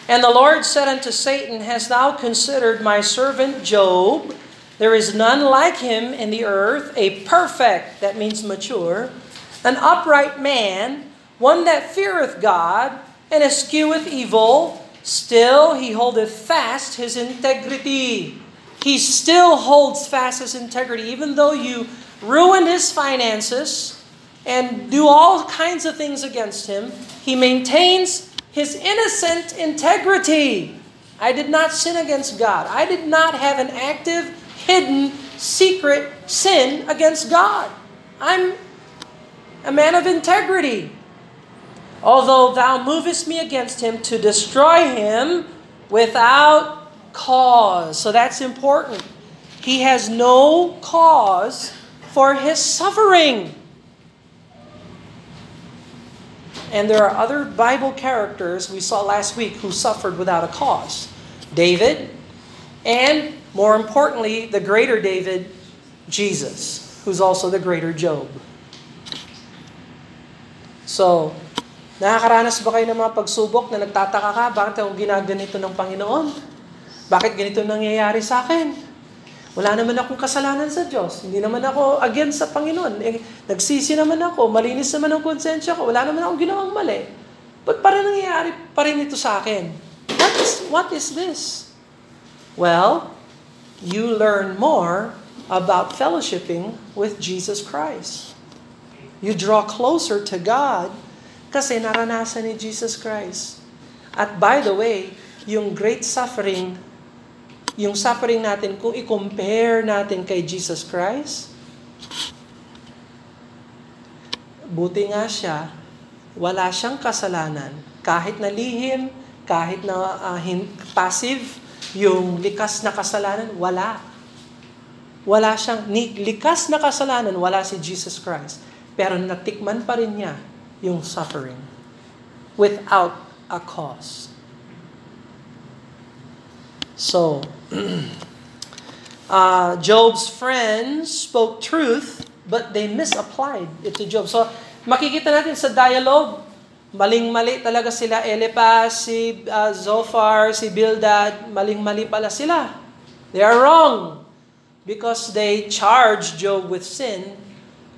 And the Lord said unto Satan, Hast thou considered my servant Job? There is none like him in the earth, a perfect, that means mature, an upright man, one that feareth God, and escheweth evil. Still he holdeth fast his integrity he still holds fast his integrity, even though you ruin his finances and do all kinds of things against him. He maintains his innocent integrity. I did not sin against God. I did not have an active, hidden, secret sin against God. I'm a man of integrity. Although thou movest me against him to destroy him without cause. So that's important. He has no cause for his suffering. And there are other Bible characters we saw last week who suffered without a cause. David, and more importantly, the greater David, Jesus, who's also the greater Job. So, nakakaranas ba kayo ng mga pagsubok na nagtataka ka, bakit ako ginaganito ng Panginoon? Bakit ganito nangyayari sa akin? Wala naman akong kasalanan sa Diyos. Hindi naman ako against sa Panginoon. Eh, nagsisi naman ako. Malinis naman ang konsensya ko. Wala naman akong ginawang mali. Ba't parang nangyayari pa rin ito sa akin? What is, what is this? Well, you learn more about fellowshipping with Jesus Christ. You draw closer to God kasi naranasan ni Jesus Christ. At by the way, yung great suffering yung suffering natin, kung i-compare natin kay Jesus Christ, buti nga siya, wala siyang kasalanan. Kahit na lihim, kahit na uh, hin- passive, yung likas na kasalanan, wala. Wala siyang, ni, likas na kasalanan, wala si Jesus Christ. Pero natikman pa rin niya yung suffering without a cause. So, uh, Job's friends spoke truth, but they misapplied it to Job. So, makikita natin sa dialogue, maling-mali talaga sila. Eliphaz, si uh, Zophar, si Bildad, maling-mali pala sila. They are wrong because they charge Job with sin.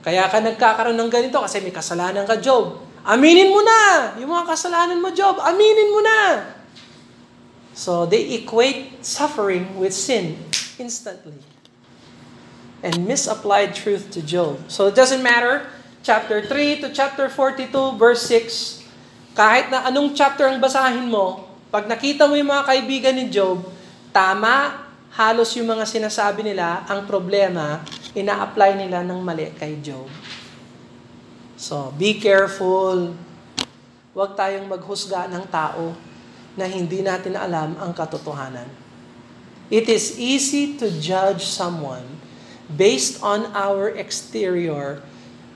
Kaya ka nagkakaroon ng ganito kasi may kasalanan ka, Job. Aminin mo na! Yung mga kasalanan mo, Job, aminin mo na! So they equate suffering with sin instantly and misapplied truth to Job. So it doesn't matter, chapter 3 to chapter 42, verse 6, kahit na anong chapter ang basahin mo, pag nakita mo yung mga kaibigan ni Job, tama, halos yung mga sinasabi nila, ang problema, ina-apply nila ng mali kay Job. So, be careful. Huwag tayong maghusga ng tao na hindi natin alam ang katotohanan. It is easy to judge someone based on our exterior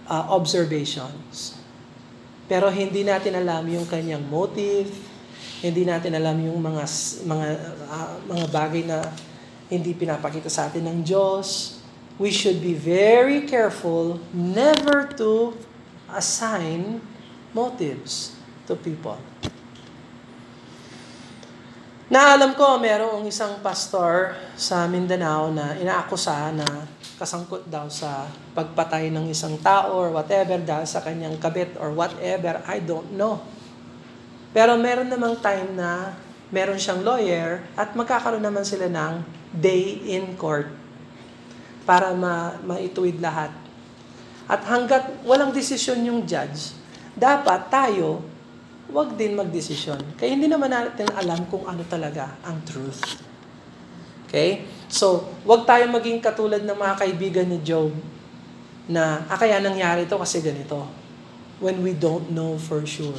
uh, observations. Pero hindi natin alam yung kanyang motive, hindi natin alam yung mga mga uh, mga bagay na hindi pinapakita sa atin ng Diyos. We should be very careful never to assign motives to people. Naalam ko, merong isang pastor sa Mindanao na inaakusa na kasangkot daw sa pagpatay ng isang tao or whatever dahil sa kanyang kabit or whatever, I don't know. Pero meron namang time na meron siyang lawyer at magkakaroon naman sila ng day in court para ma maituwid lahat. At hanggat walang desisyon yung judge, dapat tayo wag din magdesisyon. Kaya hindi naman natin alam kung ano talaga ang truth. Okay? So, wag tayo maging katulad ng mga kaibigan ni Job na, ah, kaya nangyari ito kasi ganito. When we don't know for sure.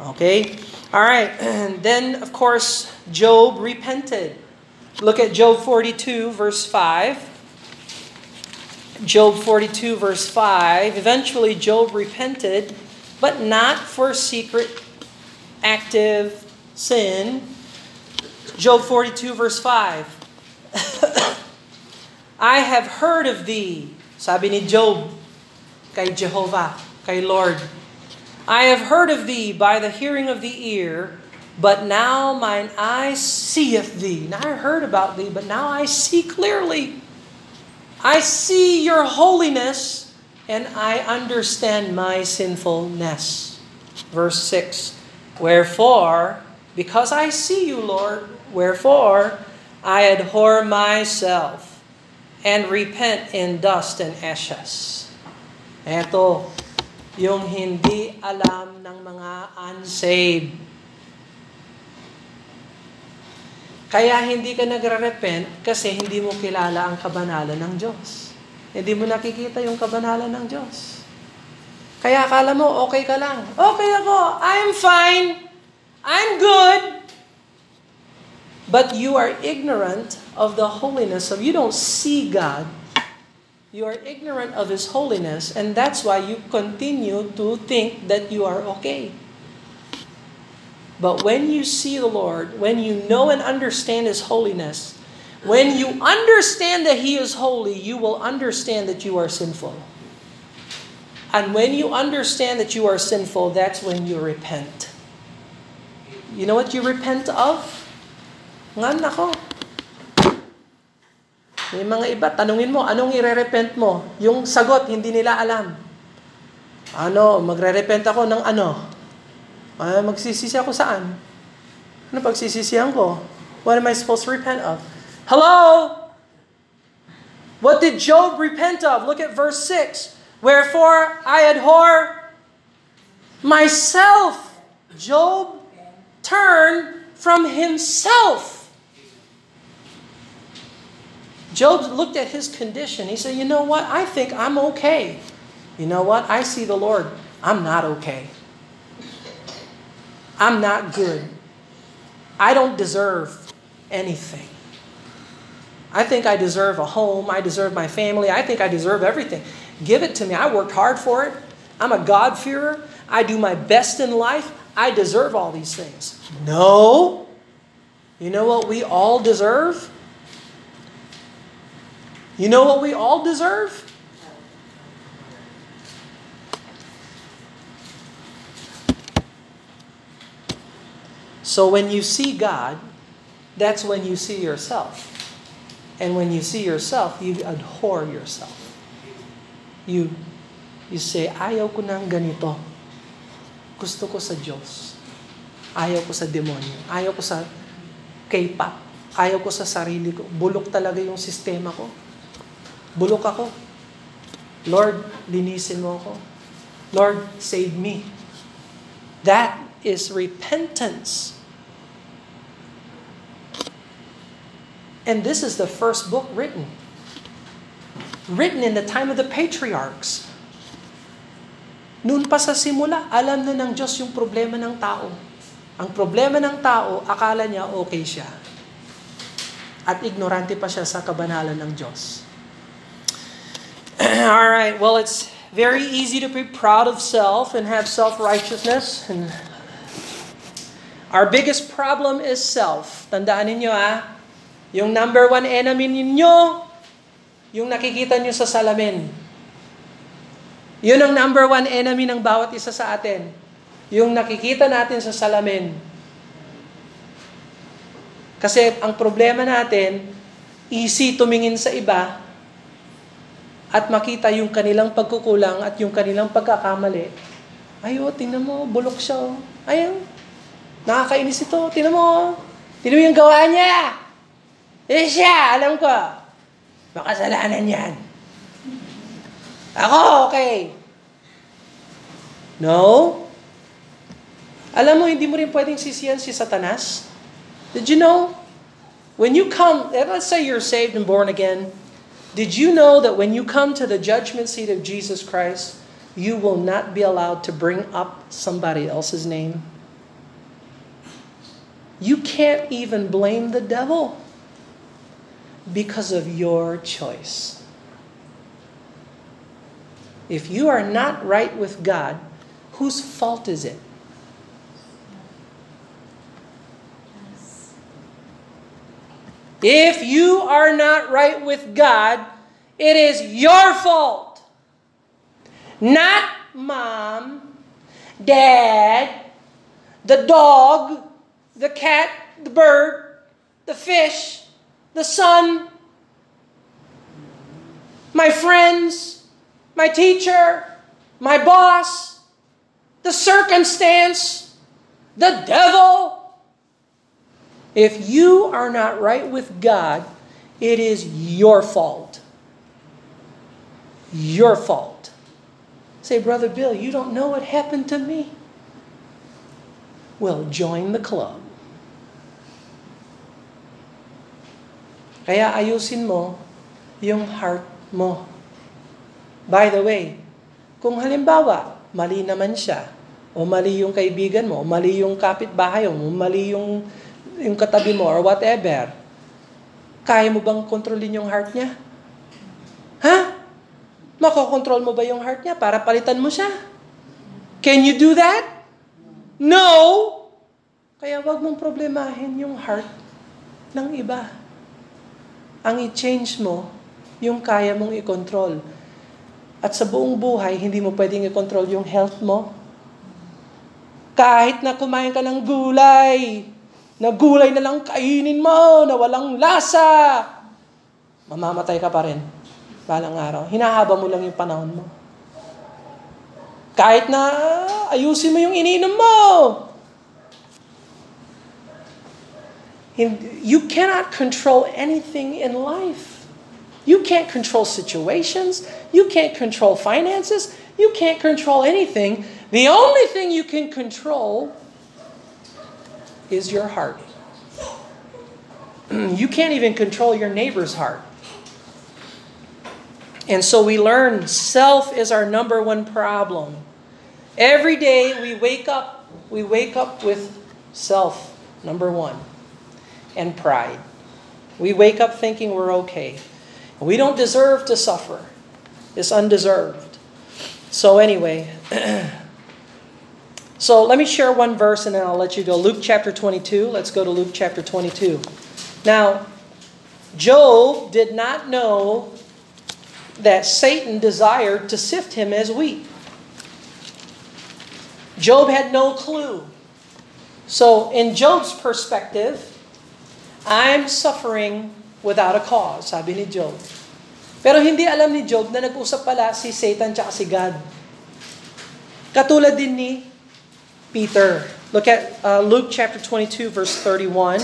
Okay? Alright. And then, of course, Job repented. Look at Job 42, verse 5. Job 42, verse 5. Eventually, Job repented but not for secret, active sin. Job 42, verse 5. I have heard of thee, sabi ni Job kay Jehovah, kay Lord. I have heard of thee by the hearing of the ear, but now mine eye seeth thee. Now I heard about thee, but now I see clearly. I see your holiness and I understand my sinfulness. Verse 6 Wherefore, because I see you, Lord, wherefore I abhor myself and repent in dust and ashes. Ito, yung hindi alam ng mga unsaved. Kaya hindi ka nagre-repent kasi hindi mo kilala ang kabanalan ng Diyos. Hindi mo nakikita yung kabanalan ng Diyos. Kaya akala mo, okay ka lang. Okay ako, I'm fine. I'm good. But you are ignorant of the holiness of, you don't see God. You are ignorant of His holiness, and that's why you continue to think that you are okay. But when you see the Lord, when you know and understand His holiness, when you understand that He is holy, you will understand that you are sinful. And when you understand that you are sinful, that's when you repent. You know what you repent of? Nga nako. May mga iba, tanungin mo, anong ire-repent mo? Yung sagot, hindi nila alam. Ano, magre-repent ako ng ano? Ah, magsisisi ako saan? Ano pagsisisihan ko? What am I supposed to repent of? Hello? What did Job repent of? Look at verse 6. Wherefore I abhor myself. Job turned from himself. Job looked at his condition. He said, You know what? I think I'm okay. You know what? I see the Lord. I'm not okay. I'm not good. I don't deserve anything. I think I deserve a home. I deserve my family. I think I deserve everything. Give it to me. I worked hard for it. I'm a God-fearer. I do my best in life. I deserve all these things. No. You know what we all deserve? You know what we all deserve? So when you see God, that's when you see yourself. And when you see yourself, you abhor yourself. You you say, ayaw ko ng ganito. Gusto ko sa Diyos. Ayaw ko sa demonyo. Ayaw ko sa K-pop. Ayaw ko sa sarili ko. Bulok talaga yung sistema ko. Bulok ako. Lord, linisin mo ako. Lord, save me. That is repentance. And this is the first book written. Written in the time of the patriarchs. Noon pa sa simula, alam na ng Diyos yung problema ng tao. Ang problema ng tao, akala niya okay siya. At ignorante pa siya sa kabanalan ng Diyos. All right, well, it's very easy to be proud of self and have self-righteousness. And our biggest problem is self. Tandaan ninyo ah, yung number one enemy ninyo, yung nakikita nyo sa salamin. Yun ang number one enemy ng bawat isa sa atin. Yung nakikita natin sa salamin. Kasi ang problema natin, easy tumingin sa iba at makita yung kanilang pagkukulang at yung kanilang pagkakamali. Ay, oh, tingnan mo, bulok siya. Oh. Ay, oh, nakakainis ito. Tingnan mo, oh. tingnan mo yung gawa niya. Eh siya, alam ko. Makasalanan yan. Ako, okay. No? Alam mo, hindi mo rin pwedeng sisiyan si Satanas. Did you know? When you come, let's say you're saved and born again, did you know that when you come to the judgment seat of Jesus Christ, you will not be allowed to bring up somebody else's name? You can't even blame the devil because of your choice. If you are not right with God, whose fault is it? If you are not right with God, it is your fault. Not mom, dad, the dog, the cat, the bird, the fish, the sun, my friends, my teacher, my boss, the circumstance, the devil. If you are not right with God, it is your fault. Your fault. Say, Brother Bill, you don't know what happened to me. Well, join the club. Kaya ayusin mo yung heart mo. By the way, kung halimbawa, mali naman siya, o mali yung kaibigan mo, o mali yung kapitbahay mo, o mali yung, yung katabi mo, or whatever, kaya mo bang kontrolin yung heart niya? Ha? Makokontrol mo ba yung heart niya para palitan mo siya? Can you do that? No! Kaya wag mong problemahin yung heart ng iba. Ang i-change mo, yung kaya mong i-control. At sa buong buhay, hindi mo pwedeng i-control yung health mo. Kahit na kumain ka ng gulay, na gulay na lang kainin mo, na walang lasa, mamamatay ka pa rin. Balang araw. Hinahaba mo lang yung panahon mo. Kahit na ayusin mo yung ininom mo. You cannot control anything in life. You can't control situations. You can't control finances. You can't control anything. The only thing you can control is your heart. you can't even control your neighbor's heart. And so we learn self is our number one problem. Every day we wake up, we wake up with self, number one, and pride. We wake up thinking we're okay. We don't deserve to suffer. It's undeserved. So, anyway, so let me share one verse and then I'll let you go. Luke chapter 22. Let's go to Luke chapter 22. Now, Job did not know that Satan desired to sift him as wheat. Job had no clue. So, in Job's perspective, I'm suffering without a cause, sabi ni Job. Pero hindi alam ni Job na nag-usap pala si Satan tsaka si God. Katulad din ni Peter. Look at uh, Luke chapter 22 verse 31.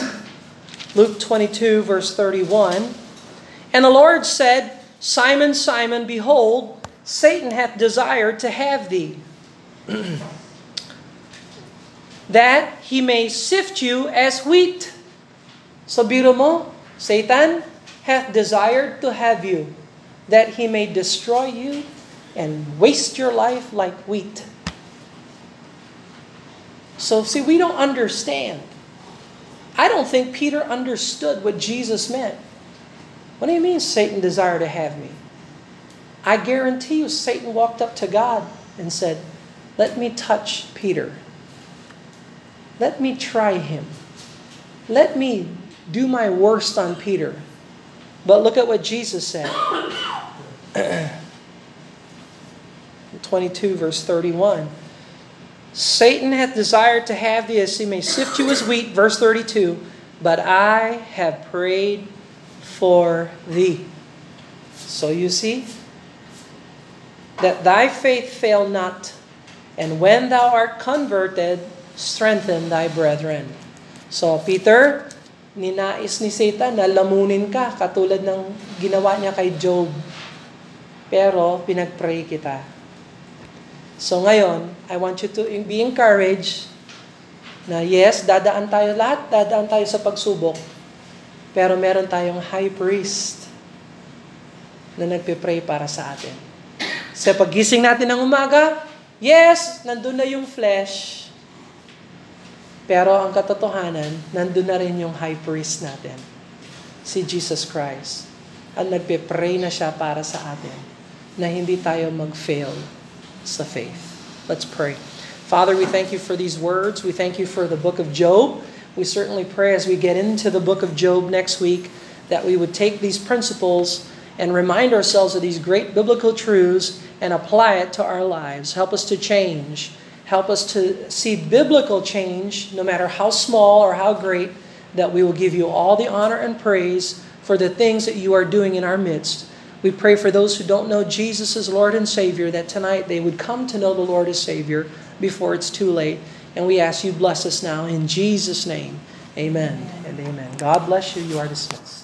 Luke 22 verse 31. And the Lord said, Simon, Simon, behold, Satan hath desired to have thee, that he may sift you as wheat. So biro mo, Satan hath desired to have you, that he may destroy you and waste your life like wheat. So, see, we don't understand. I don't think Peter understood what Jesus meant. What do you mean, Satan desired to have me? I guarantee you, Satan walked up to God and said, Let me touch Peter. Let me try him. Let me do my worst on Peter. But look at what Jesus said. 22, verse 31. Satan hath desired to have thee as he may sift you as wheat, verse 32, but I have prayed for thee. So you see, that thy faith fail not, and when thou art converted, strengthen thy brethren. So, Peter, ninais ni Satan na lamunin ka katulad ng ginawa niya kay Job. Pero pinagpray kita. So ngayon, I want you to be encouraged na yes, dadaan tayo lahat, dadaan tayo sa pagsubok. Pero meron tayong high priest na nagpe-pray para sa atin. Sa pagising natin ng umaga, yes, nandun na yung flesh. Pero ang katotohanan, nandun na rin yung high priest natin, si Jesus Christ. At nagpe-pray na siya para sa atin na hindi tayo mag-fail sa faith. Let's pray. Father, we thank you for these words. We thank you for the book of Job. We certainly pray as we get into the book of Job next week that we would take these principles and remind ourselves of these great biblical truths and apply it to our lives. Help us to change. Help us to see biblical change, no matter how small or how great, that we will give you all the honor and praise for the things that you are doing in our midst. We pray for those who don't know Jesus as Lord and Savior that tonight they would come to know the Lord as Savior before it's too late. And we ask you bless us now in Jesus' name. Amen and amen. God bless you. You are dismissed.